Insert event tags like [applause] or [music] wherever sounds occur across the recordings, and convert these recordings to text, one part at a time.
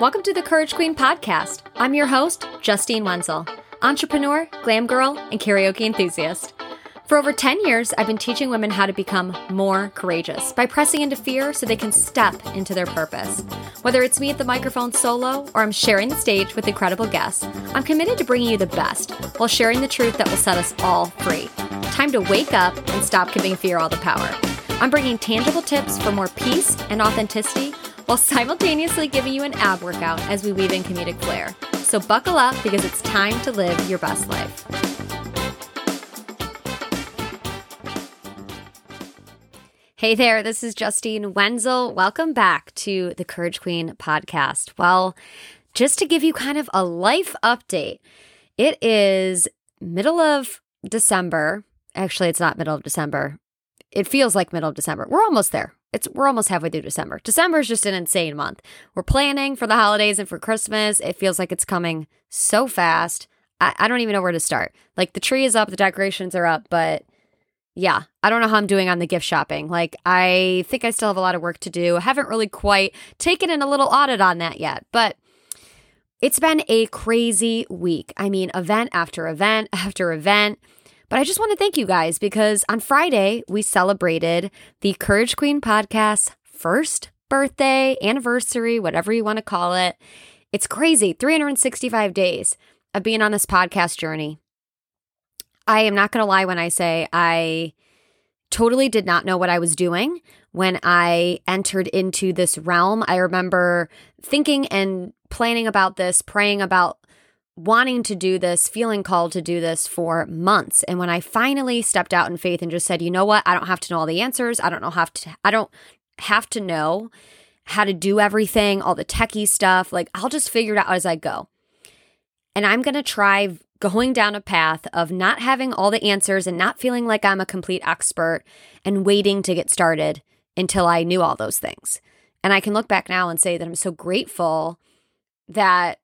Welcome to the Courage Queen podcast. I'm your host, Justine Wenzel, entrepreneur, glam girl, and karaoke enthusiast. For over 10 years, I've been teaching women how to become more courageous by pressing into fear so they can step into their purpose. Whether it's me at the microphone solo or I'm sharing the stage with incredible guests, I'm committed to bringing you the best while sharing the truth that will set us all free. Time to wake up and stop giving fear all the power. I'm bringing tangible tips for more peace and authenticity while simultaneously giving you an ab workout as we weave in comedic flair. So buckle up because it's time to live your best life. Hey there, this is Justine Wenzel. Welcome back to the Courage Queen podcast. Well, just to give you kind of a life update, it is middle of December. Actually, it's not middle of December. It feels like middle of December. We're almost there it's we're almost halfway through December. December is just an insane month. We're planning for the holidays and for Christmas. It feels like it's coming so fast. I, I don't even know where to start. Like the tree is up, the decorations are up, but yeah, I don't know how I'm doing on the gift shopping. Like I think I still have a lot of work to do. I haven't really quite taken in a little audit on that yet, but it's been a crazy week. I mean, event after event after event. But I just want to thank you guys because on Friday, we celebrated the Courage Queen podcast's first birthday, anniversary, whatever you want to call it. It's crazy 365 days of being on this podcast journey. I am not going to lie when I say I totally did not know what I was doing when I entered into this realm. I remember thinking and planning about this, praying about wanting to do this, feeling called to do this for months. And when I finally stepped out in faith and just said, "You know what? I don't have to know all the answers. I don't know have to I don't have to know how to do everything, all the techie stuff. Like I'll just figure it out as I go." And I'm going to try going down a path of not having all the answers and not feeling like I'm a complete expert and waiting to get started until I knew all those things. And I can look back now and say that I'm so grateful that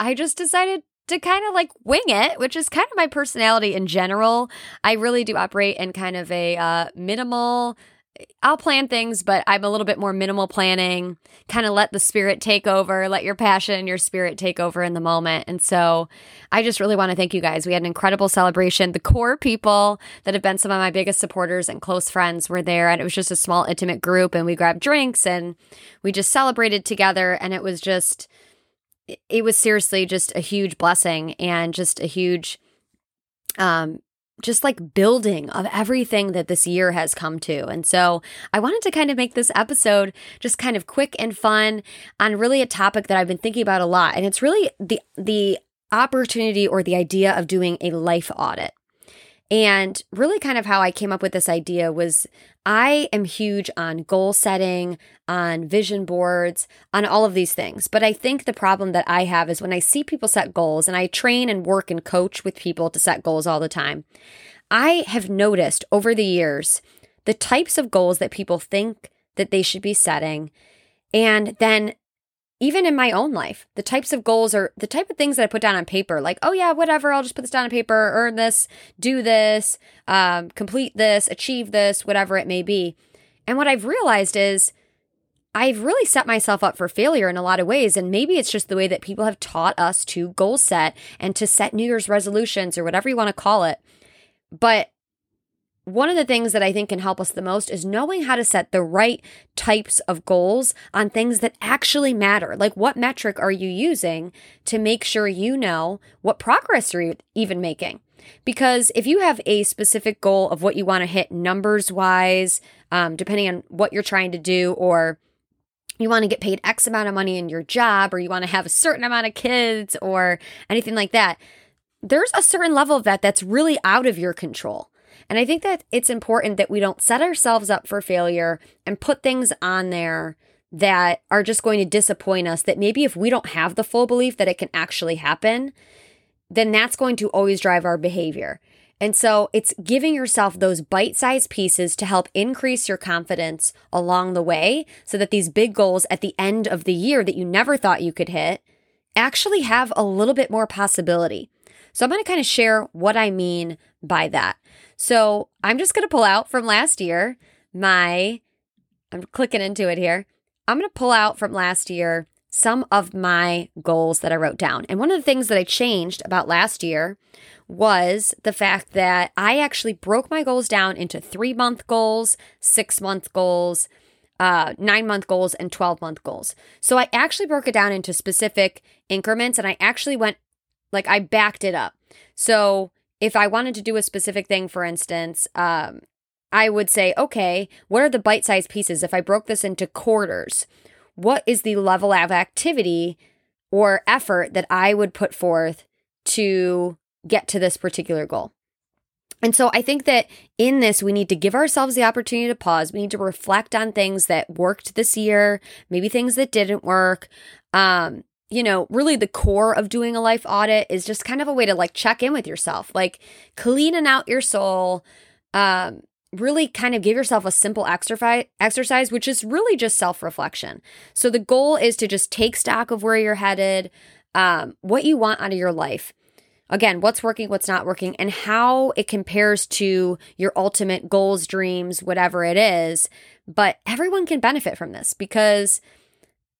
I just decided to kind of like wing it, which is kind of my personality in general. I really do operate in kind of a uh, minimal. I'll plan things, but I'm a little bit more minimal planning, kind of let the spirit take over, let your passion, and your spirit take over in the moment. And so I just really want to thank you guys. We had an incredible celebration. The core people that have been some of my biggest supporters and close friends were there. And it was just a small, intimate group. And we grabbed drinks and we just celebrated together. And it was just, it was seriously just a huge blessing and just a huge um just like building of everything that this year has come to. And so I wanted to kind of make this episode just kind of quick and fun on really a topic that I've been thinking about a lot. And it's really the the opportunity or the idea of doing a life audit. And really, kind of how I came up with this idea was I am huge on goal setting, on vision boards, on all of these things. But I think the problem that I have is when I see people set goals, and I train and work and coach with people to set goals all the time, I have noticed over the years the types of goals that people think that they should be setting. And then even in my own life, the types of goals or the type of things that I put down on paper, like, oh yeah, whatever, I'll just put this down on paper, earn this, do this, um, complete this, achieve this, whatever it may be. And what I've realized is I've really set myself up for failure in a lot of ways. And maybe it's just the way that people have taught us to goal set and to set New Year's resolutions or whatever you want to call it. But one of the things that I think can help us the most is knowing how to set the right types of goals on things that actually matter. Like, what metric are you using to make sure you know what progress you're even making? Because if you have a specific goal of what you want to hit numbers wise, um, depending on what you're trying to do, or you want to get paid X amount of money in your job, or you want to have a certain amount of kids, or anything like that, there's a certain level of that that's really out of your control. And I think that it's important that we don't set ourselves up for failure and put things on there that are just going to disappoint us. That maybe if we don't have the full belief that it can actually happen, then that's going to always drive our behavior. And so it's giving yourself those bite sized pieces to help increase your confidence along the way so that these big goals at the end of the year that you never thought you could hit actually have a little bit more possibility. So I'm going to kind of share what I mean by that. So I'm just going to pull out from last year my, I'm clicking into it here. I'm going to pull out from last year some of my goals that I wrote down. And one of the things that I changed about last year was the fact that I actually broke my goals down into three month goals, six month goals, uh, nine month goals, and 12 month goals. So I actually broke it down into specific increments and I actually went like I backed it up. So if I wanted to do a specific thing, for instance, um, I would say, okay, what are the bite sized pieces? If I broke this into quarters, what is the level of activity or effort that I would put forth to get to this particular goal? And so I think that in this, we need to give ourselves the opportunity to pause. We need to reflect on things that worked this year, maybe things that didn't work. Um, you know, really the core of doing a life audit is just kind of a way to like check in with yourself, like cleaning out your soul, um, really kind of give yourself a simple exercise exercise which is really just self-reflection. So the goal is to just take stock of where you're headed, um, what you want out of your life. Again, what's working, what's not working, and how it compares to your ultimate goals, dreams, whatever it is. But everyone can benefit from this because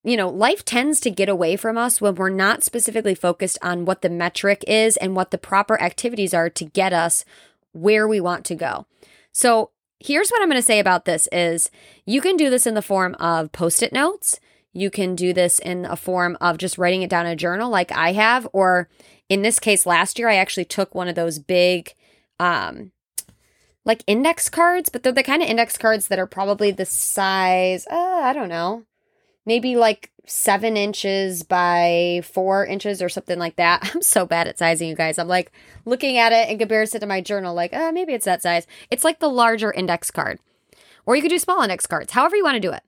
you know, life tends to get away from us when we're not specifically focused on what the metric is and what the proper activities are to get us where we want to go. So, here's what I'm going to say about this is you can do this in the form of post-it notes. You can do this in a form of just writing it down in a journal like I have or in this case last year I actually took one of those big um like index cards, but they're the kind of index cards that are probably the size, uh, I don't know, maybe like seven inches by four inches or something like that. [laughs] I'm so bad at sizing, you guys. I'm like looking at it in comparison to my journal, like, uh, maybe it's that size. It's like the larger index card. Or you could do small index cards, however you want to do it.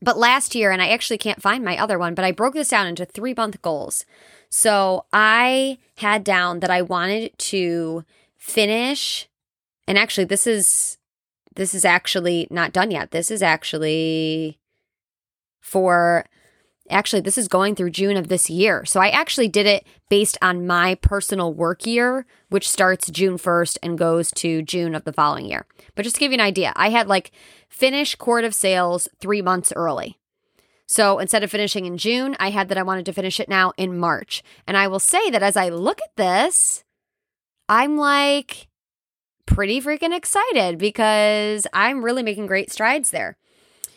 But last year, and I actually can't find my other one, but I broke this down into three month goals. So I had down that I wanted to finish, and actually, this is this is actually not done yet. This is actually for actually this is going through June of this year. So I actually did it based on my personal work year, which starts June 1st and goes to June of the following year. But just to give you an idea, I had like finish court of sales 3 months early. So instead of finishing in June, I had that I wanted to finish it now in March. And I will say that as I look at this, I'm like pretty freaking excited because I'm really making great strides there.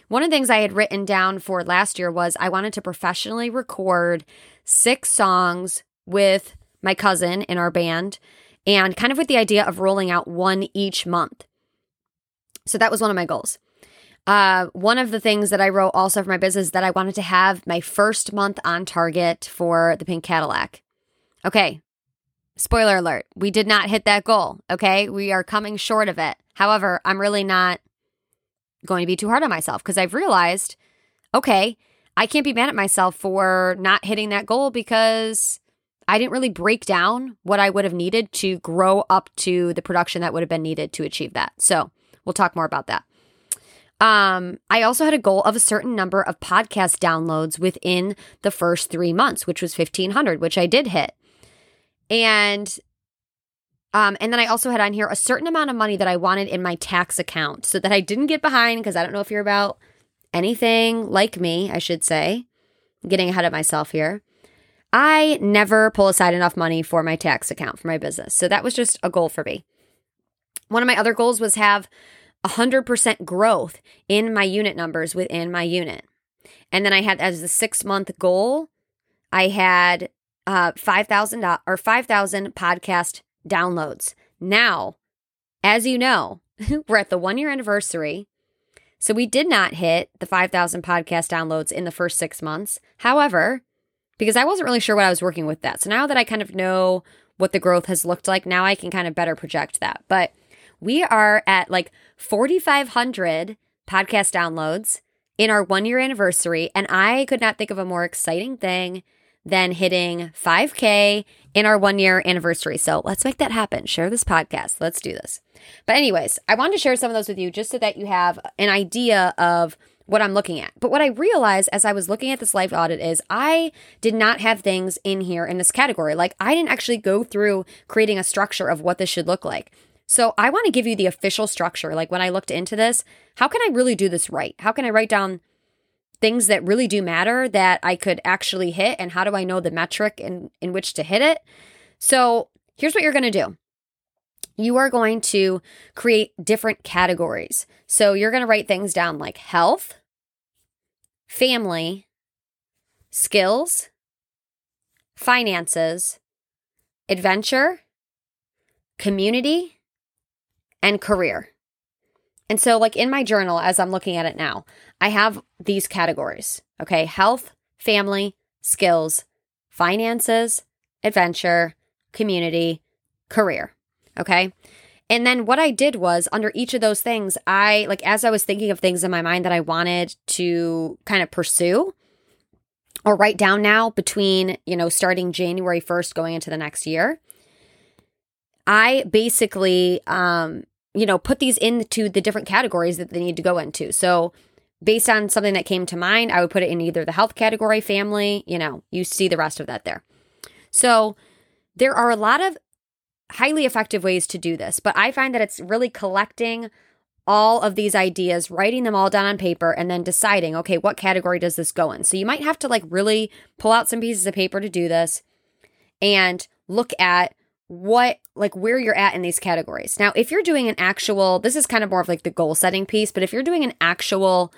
One of the things I had written down for last year was I wanted to professionally record six songs with my cousin in our band and kind of with the idea of rolling out one each month. So that was one of my goals. Uh, one of the things that I wrote also for my business that I wanted to have my first month on target for the pink Cadillac. Okay, spoiler alert, we did not hit that goal. Okay, we are coming short of it. However, I'm really not going to be too hard on myself because I've realized, okay, I can't be mad at myself for not hitting that goal because I didn't really break down what I would have needed to grow up to the production that would have been needed to achieve that. So we'll talk more about that. Um, I also had a goal of a certain number of podcast downloads within the first three months, which was 1500, which I did hit. And um, and then I also had on here a certain amount of money that I wanted in my tax account so that I didn't get behind because I don't know if you're about anything like me, I should say. getting ahead of myself here. I never pull aside enough money for my tax account for my business. So that was just a goal for me. One of my other goals was have 100% growth in my unit numbers within my unit. And then I had as the 6 month goal, I had uh 5000 or 5000 podcast downloads. Now, as you know, [laughs] we're at the one year anniversary. So we did not hit the 5,000 podcast downloads in the first six months. However, because I wasn't really sure what I was working with that. So now that I kind of know what the growth has looked like, now I can kind of better project that. But we are at like 4,500 podcast downloads in our one year anniversary. And I could not think of a more exciting thing than hitting 5K in our one year anniversary. So let's make that happen. Share this podcast. Let's do this. But, anyways, I wanted to share some of those with you just so that you have an idea of what I'm looking at. But what I realized as I was looking at this life audit is I did not have things in here in this category. Like, I didn't actually go through creating a structure of what this should look like. So, I want to give you the official structure. Like, when I looked into this, how can I really do this right? How can I write down things that really do matter that I could actually hit and how do I know the metric in, in which to hit it? So here's what you're going to do. You are going to create different categories. So you're going to write things down like health, family, skills, finances, adventure, community, and career. And so, like in my journal, as I'm looking at it now, I have these categories okay, health, family, skills, finances, adventure, community, career. Okay. And then what I did was under each of those things, I like as I was thinking of things in my mind that I wanted to kind of pursue or write down now between, you know, starting January 1st going into the next year, I basically um you know, put these into the different categories that they need to go into. So, based on something that came to mind, I would put it in either the health category, family, you know, you see the rest of that there. So, there are a lot of highly effective ways to do this, but I find that it's really collecting all of these ideas, writing them all down on paper, and then deciding, okay, what category does this go in? So, you might have to like really pull out some pieces of paper to do this and look at what like where you're at in these categories. Now, if you're doing an actual, this is kind of more of like the goal setting piece, but if you're doing an actual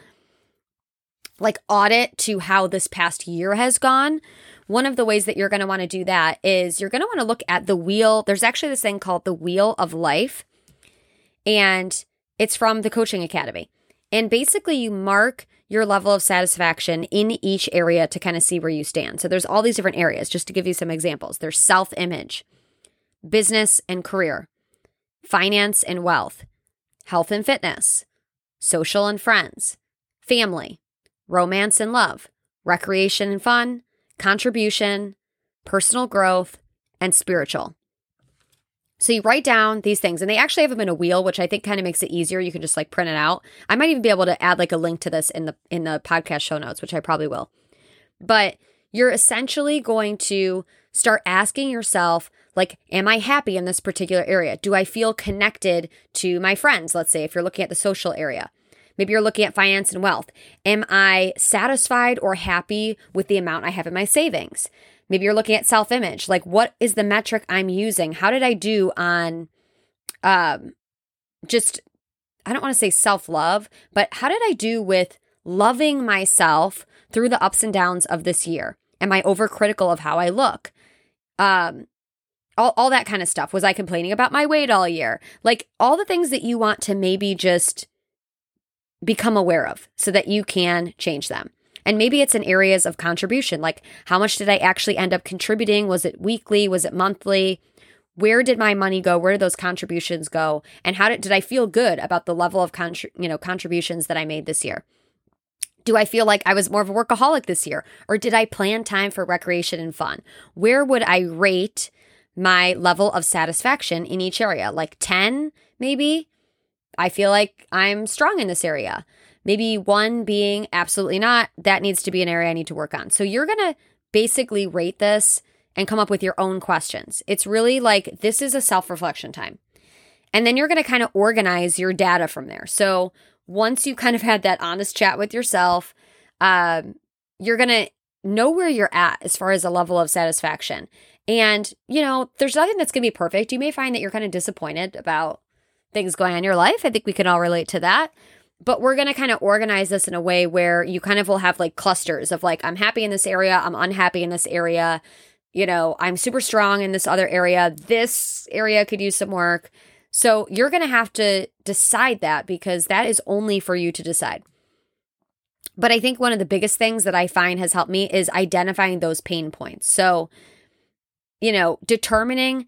like audit to how this past year has gone, one of the ways that you're going to want to do that is you're going to want to look at the wheel. There's actually this thing called the wheel of life, and it's from the Coaching Academy. And basically, you mark your level of satisfaction in each area to kind of see where you stand. So there's all these different areas. Just to give you some examples, there's self image business and career, finance and wealth, health and fitness, social and friends, family, romance and love, recreation and fun, contribution, personal growth, and spiritual. So you write down these things, and they actually have them in a wheel, which I think kind of makes it easier. You can just like print it out. I might even be able to add like a link to this in the in the podcast show notes, which I probably will. But you're essentially going to start asking yourself like am i happy in this particular area? Do i feel connected to my friends? Let's say if you're looking at the social area. Maybe you're looking at finance and wealth. Am i satisfied or happy with the amount i have in my savings? Maybe you're looking at self image like what is the metric i'm using? How did i do on um just i don't want to say self love but how did i do with loving myself through the ups and downs of this year? Am i overcritical of how i look? Um, all, all that kind of stuff. Was I complaining about my weight all year? Like all the things that you want to maybe just become aware of so that you can change them. And maybe it's in areas of contribution, like how much did I actually end up contributing? Was it weekly? Was it monthly? Where did my money go? Where did those contributions go? And how did, did I feel good about the level of you know contributions that I made this year? Do I feel like I was more of a workaholic this year? Or did I plan time for recreation and fun? Where would I rate my level of satisfaction in each area? Like 10, maybe? I feel like I'm strong in this area. Maybe one being absolutely not. That needs to be an area I need to work on. So you're going to basically rate this and come up with your own questions. It's really like this is a self reflection time. And then you're going to kind of organize your data from there. So once you kind of had that honest chat with yourself, um, you're going to know where you're at as far as a level of satisfaction. And, you know, there's nothing that's going to be perfect. You may find that you're kind of disappointed about things going on in your life. I think we can all relate to that. But we're going to kind of organize this in a way where you kind of will have like clusters of like, I'm happy in this area, I'm unhappy in this area. You know, I'm super strong in this other area. This area could use some work. So you're going to have to decide that because that is only for you to decide. But I think one of the biggest things that I find has helped me is identifying those pain points. So, you know, determining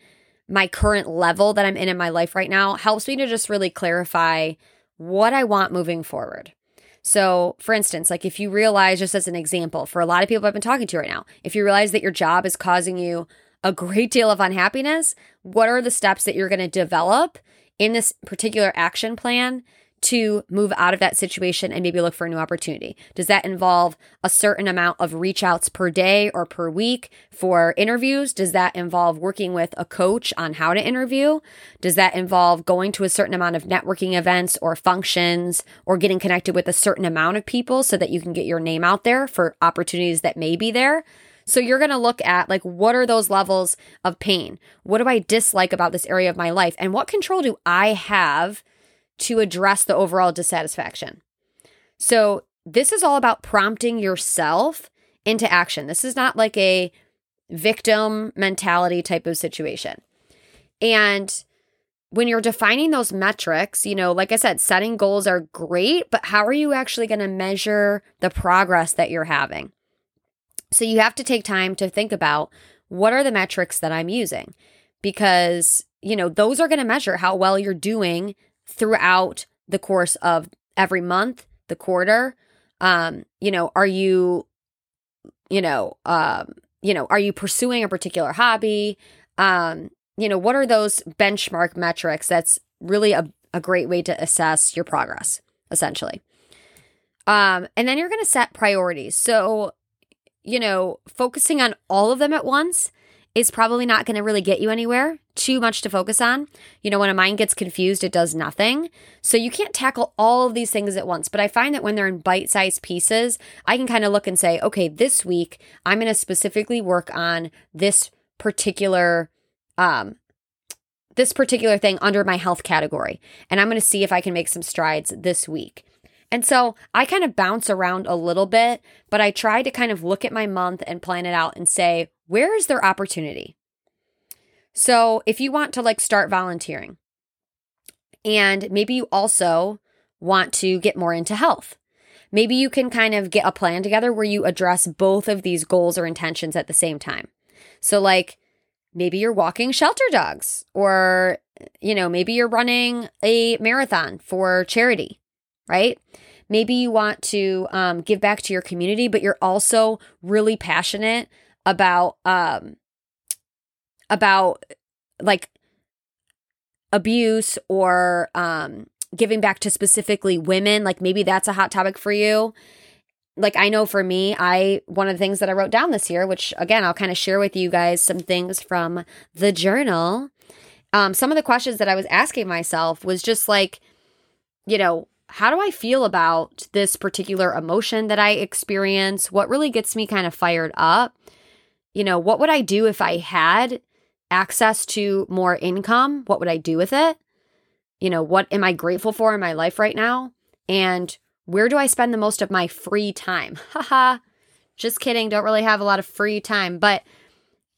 my current level that I'm in in my life right now helps me to just really clarify what I want moving forward. So, for instance, like if you realize, just as an example, for a lot of people I've been talking to right now, if you realize that your job is causing you a great deal of unhappiness, what are the steps that you're going to develop in this particular action plan to move out of that situation and maybe look for a new opportunity? Does that involve a certain amount of reach outs per day or per week for interviews? Does that involve working with a coach on how to interview? Does that involve going to a certain amount of networking events or functions or getting connected with a certain amount of people so that you can get your name out there for opportunities that may be there? So you're going to look at like, what are those levels of pain? What do I dislike about this area of my life? And what control do I have to address the overall dissatisfaction. So, this is all about prompting yourself into action. This is not like a victim mentality type of situation. And when you're defining those metrics, you know, like I said, setting goals are great, but how are you actually going to measure the progress that you're having? So you have to take time to think about what are the metrics that I'm using because, you know, those are going to measure how well you're doing throughout the course of every month, the quarter? Um, you know, are you, you know, um, you know, are you pursuing a particular hobby? Um, you know, what are those benchmark metrics? That's really a, a great way to assess your progress, essentially. Um, and then you're going to set priorities. So, you know, focusing on all of them at once is probably not going to really get you anywhere. Too much to focus on. You know, when a mind gets confused, it does nothing. So you can't tackle all of these things at once. But I find that when they're in bite sized pieces, I can kind of look and say, okay, this week I'm going to specifically work on this particular, um, this particular thing under my health category. And I'm going to see if I can make some strides this week. And so I kind of bounce around a little bit, but I try to kind of look at my month and plan it out and say, where is their opportunity? So if you want to like start volunteering and maybe you also want to get more into health, maybe you can kind of get a plan together where you address both of these goals or intentions at the same time. So, like, maybe you're walking shelter dogs, or, you know, maybe you're running a marathon for charity, right? Maybe you want to um, give back to your community, but you're also really passionate about um, about like abuse or um, giving back to specifically women. Like maybe that's a hot topic for you. Like I know for me, I one of the things that I wrote down this year, which again I'll kind of share with you guys some things from the journal. Um, some of the questions that I was asking myself was just like, you know, how do I feel about this particular emotion that I experience? What really gets me kind of fired up? You know, what would I do if I had access to more income? What would I do with it? You know, what am I grateful for in my life right now? And where do I spend the most of my free time? [laughs] Haha, just kidding. Don't really have a lot of free time, but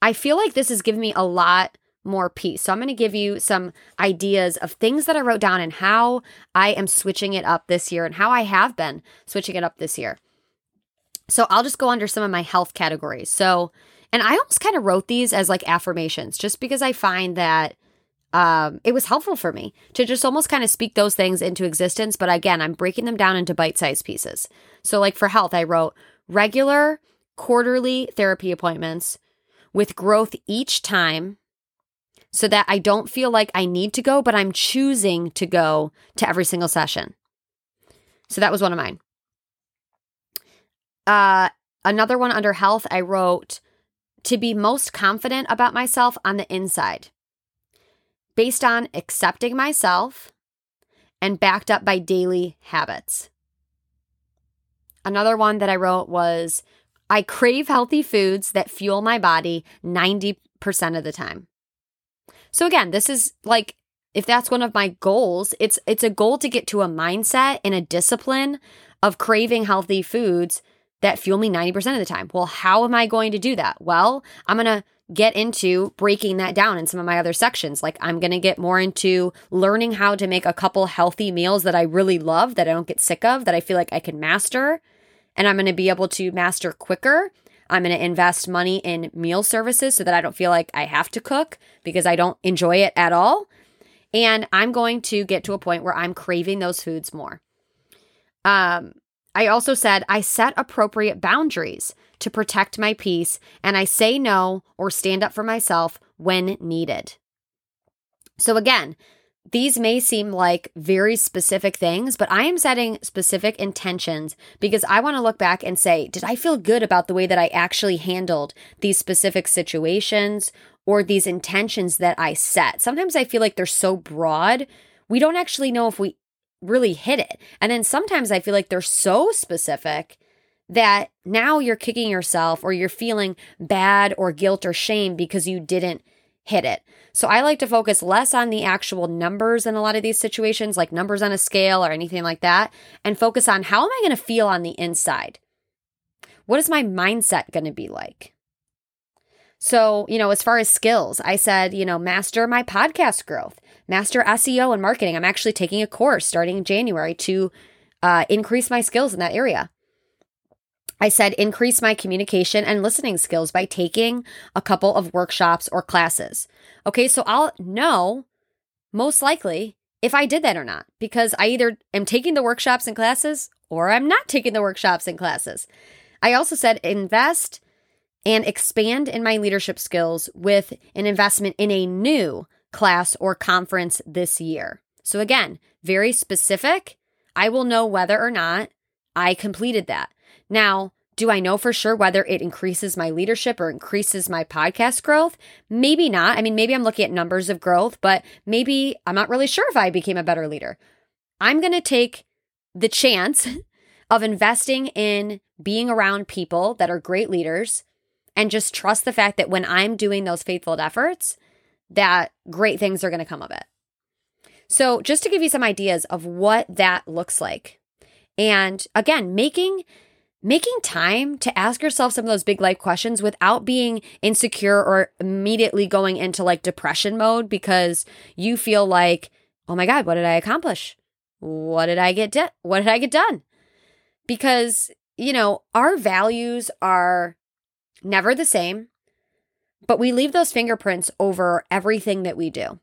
I feel like this has given me a lot more peace. So I'm going to give you some ideas of things that I wrote down and how I am switching it up this year and how I have been switching it up this year. So I'll just go under some of my health categories. So, and I almost kind of wrote these as like affirmations just because I find that um, it was helpful for me to just almost kind of speak those things into existence. But again, I'm breaking them down into bite sized pieces. So, like for health, I wrote regular quarterly therapy appointments with growth each time so that I don't feel like I need to go, but I'm choosing to go to every single session. So that was one of mine. Uh, another one under health, I wrote to be most confident about myself on the inside, based on accepting myself and backed up by daily habits. Another one that I wrote was I crave healthy foods that fuel my body 90% of the time. So again, this is like if that's one of my goals, it's it's a goal to get to a mindset and a discipline of craving healthy foods that fuel me 90% of the time. Well, how am I going to do that? Well, I'm going to get into breaking that down in some of my other sections. Like I'm going to get more into learning how to make a couple healthy meals that I really love that I don't get sick of, that I feel like I can master, and I'm going to be able to master quicker I'm going to invest money in meal services so that I don't feel like I have to cook because I don't enjoy it at all. And I'm going to get to a point where I'm craving those foods more. Um, I also said I set appropriate boundaries to protect my peace and I say no or stand up for myself when needed. So, again, these may seem like very specific things, but I am setting specific intentions because I want to look back and say, did I feel good about the way that I actually handled these specific situations or these intentions that I set? Sometimes I feel like they're so broad, we don't actually know if we really hit it. And then sometimes I feel like they're so specific that now you're kicking yourself or you're feeling bad or guilt or shame because you didn't hit it. So I like to focus less on the actual numbers in a lot of these situations, like numbers on a scale or anything like that, and focus on how am I going to feel on the inside? What is my mindset going to be like? So, you know, as far as skills, I said, you know, master my podcast growth, master SEO and marketing. I'm actually taking a course starting in January to uh, increase my skills in that area. I said increase my communication and listening skills by taking a couple of workshops or classes. Okay, so I'll know most likely if I did that or not because I either am taking the workshops and classes or I'm not taking the workshops and classes. I also said invest and expand in my leadership skills with an investment in a new class or conference this year. So, again, very specific. I will know whether or not I completed that. Now, do I know for sure whether it increases my leadership or increases my podcast growth? Maybe not. I mean, maybe I'm looking at numbers of growth, but maybe I'm not really sure if I became a better leader. I'm going to take the chance [laughs] of investing in being around people that are great leaders and just trust the fact that when I'm doing those faithful efforts, that great things are going to come of it. So, just to give you some ideas of what that looks like. And again, making making time to ask yourself some of those big life questions without being insecure or immediately going into like depression mode because you feel like, "Oh my god, what did I accomplish? What did I get done? What did I get done?" Because, you know, our values are never the same, but we leave those fingerprints over everything that we do.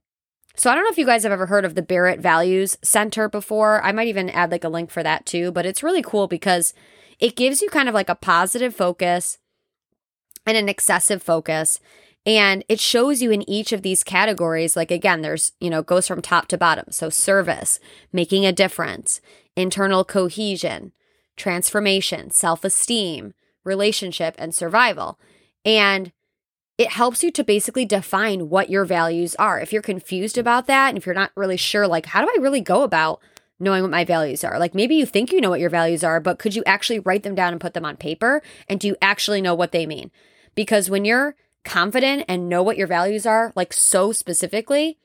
So I don't know if you guys have ever heard of the Barrett Values Center before. I might even add like a link for that too, but it's really cool because it gives you kind of like a positive focus and an excessive focus. And it shows you in each of these categories, like again, there's, you know, goes from top to bottom. So service, making a difference, internal cohesion, transformation, self esteem, relationship, and survival. And it helps you to basically define what your values are. If you're confused about that, and if you're not really sure, like, how do I really go about knowing what my values are. Like maybe you think you know what your values are, but could you actually write them down and put them on paper? And do you actually know what they mean? Because when you're confident and know what your values are, like so specifically,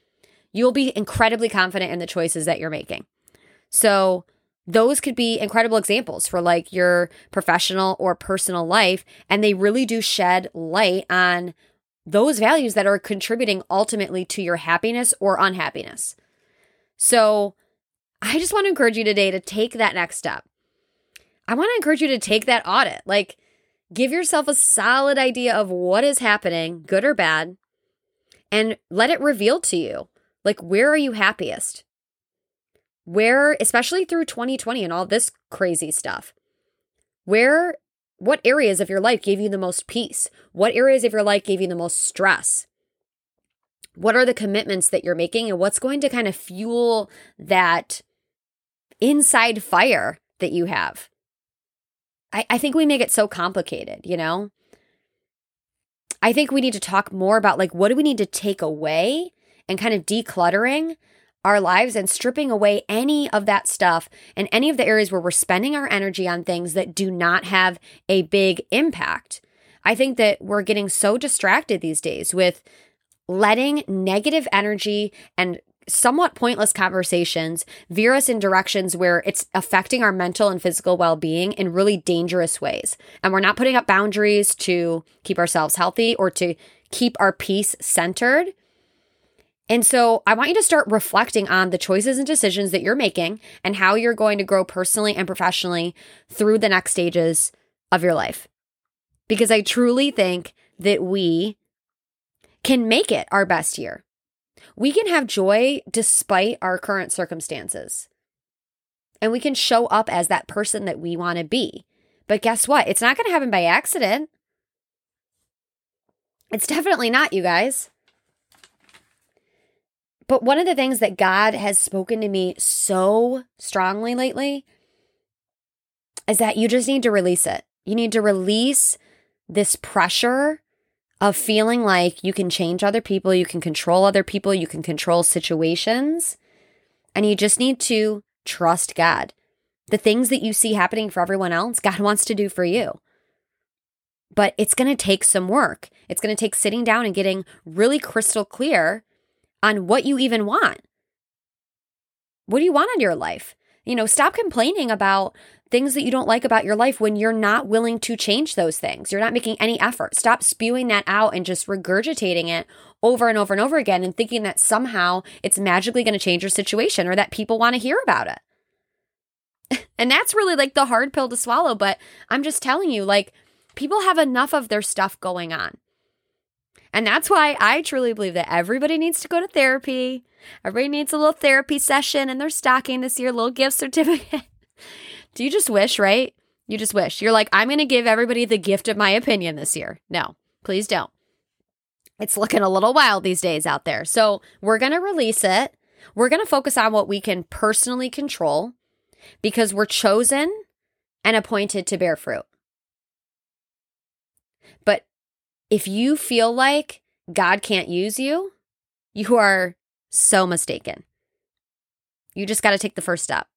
you'll be incredibly confident in the choices that you're making. So, those could be incredible examples for like your professional or personal life. And they really do shed light on those values that are contributing ultimately to your happiness or unhappiness. So, I just want to encourage you today to take that next step. I want to encourage you to take that audit. Like, give yourself a solid idea of what is happening, good or bad, and let it reveal to you. Like, where are you happiest? Where, especially through 2020 and all this crazy stuff, where, what areas of your life gave you the most peace? What areas of your life gave you the most stress? What are the commitments that you're making and what's going to kind of fuel that inside fire that you have. I, I think we make it so complicated, you know? I think we need to talk more about like what do we need to take away and kind of decluttering our lives and stripping away any of that stuff and any of the areas where we're spending our energy on things that do not have a big impact. I think that we're getting so distracted these days with letting negative energy and somewhat pointless conversations veer us in directions where it's affecting our mental and physical well being in really dangerous ways. And we're not putting up boundaries to keep ourselves healthy or to keep our peace centered. And so I want you to start reflecting on the choices and decisions that you're making and how you're going to grow personally and professionally through the next stages of your life. Because I truly think that we can make it our best year we can have joy despite our current circumstances. And we can show up as that person that we want to be. But guess what? It's not going to happen by accident. It's definitely not, you guys. But one of the things that God has spoken to me so strongly lately is that you just need to release it. You need to release this pressure of feeling like you can change other people, you can control other people, you can control situations, and you just need to trust God. The things that you see happening for everyone else, God [laughs] wants to do for you. But it's going to take some work. It's going to take sitting down and getting really crystal clear on what you even want. What do you want in your life? You know, stop complaining about things that you don't like about your life when you're not willing to change those things. You're not making any effort. Stop spewing that out and just regurgitating it over and over and over again and thinking that somehow it's magically going to change your situation or that people want to hear about it. [laughs] and that's really like the hard pill to swallow. But I'm just telling you, like, people have enough of their stuff going on. And that's why I truly believe that everybody needs to go to therapy. Everybody needs a little therapy session in their stocking this year, a little gift certificate. [laughs] Do you just wish, right? You just wish. You're like, I'm going to give everybody the gift of my opinion this year. No, please don't. It's looking a little wild these days out there. So we're going to release it. We're going to focus on what we can personally control because we're chosen and appointed to bear fruit. But if you feel like God can't use you, you are so mistaken. You just got to take the first step.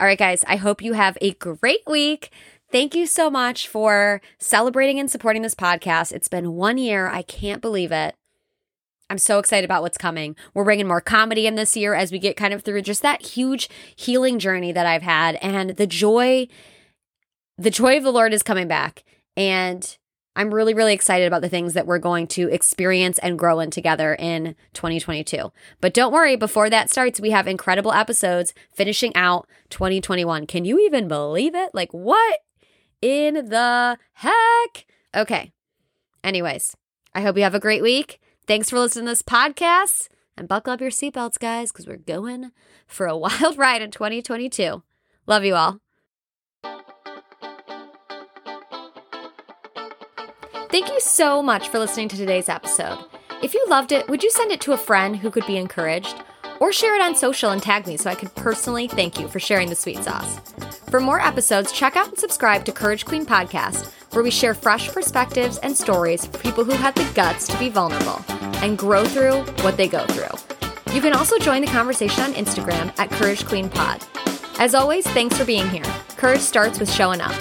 All right, guys, I hope you have a great week. Thank you so much for celebrating and supporting this podcast. It's been one year. I can't believe it. I'm so excited about what's coming. We're bringing more comedy in this year as we get kind of through just that huge healing journey that I've had. And the joy, the joy of the Lord is coming back. And I'm really, really excited about the things that we're going to experience and grow in together in 2022. But don't worry, before that starts, we have incredible episodes finishing out 2021. Can you even believe it? Like, what in the heck? Okay. Anyways, I hope you have a great week. Thanks for listening to this podcast. And buckle up your seatbelts, guys, because we're going for a [laughs] wild ride in 2022. Love you all. Thank you so much for listening to today's episode. If you loved it, would you send it to a friend who could be encouraged? Or share it on social and tag me so I could personally thank you for sharing the sweet sauce. For more episodes, check out and subscribe to Courage Queen Podcast, where we share fresh perspectives and stories for people who had the guts to be vulnerable and grow through what they go through. You can also join the conversation on Instagram at Courage Queen Pod. As always, thanks for being here. Courage starts with showing up.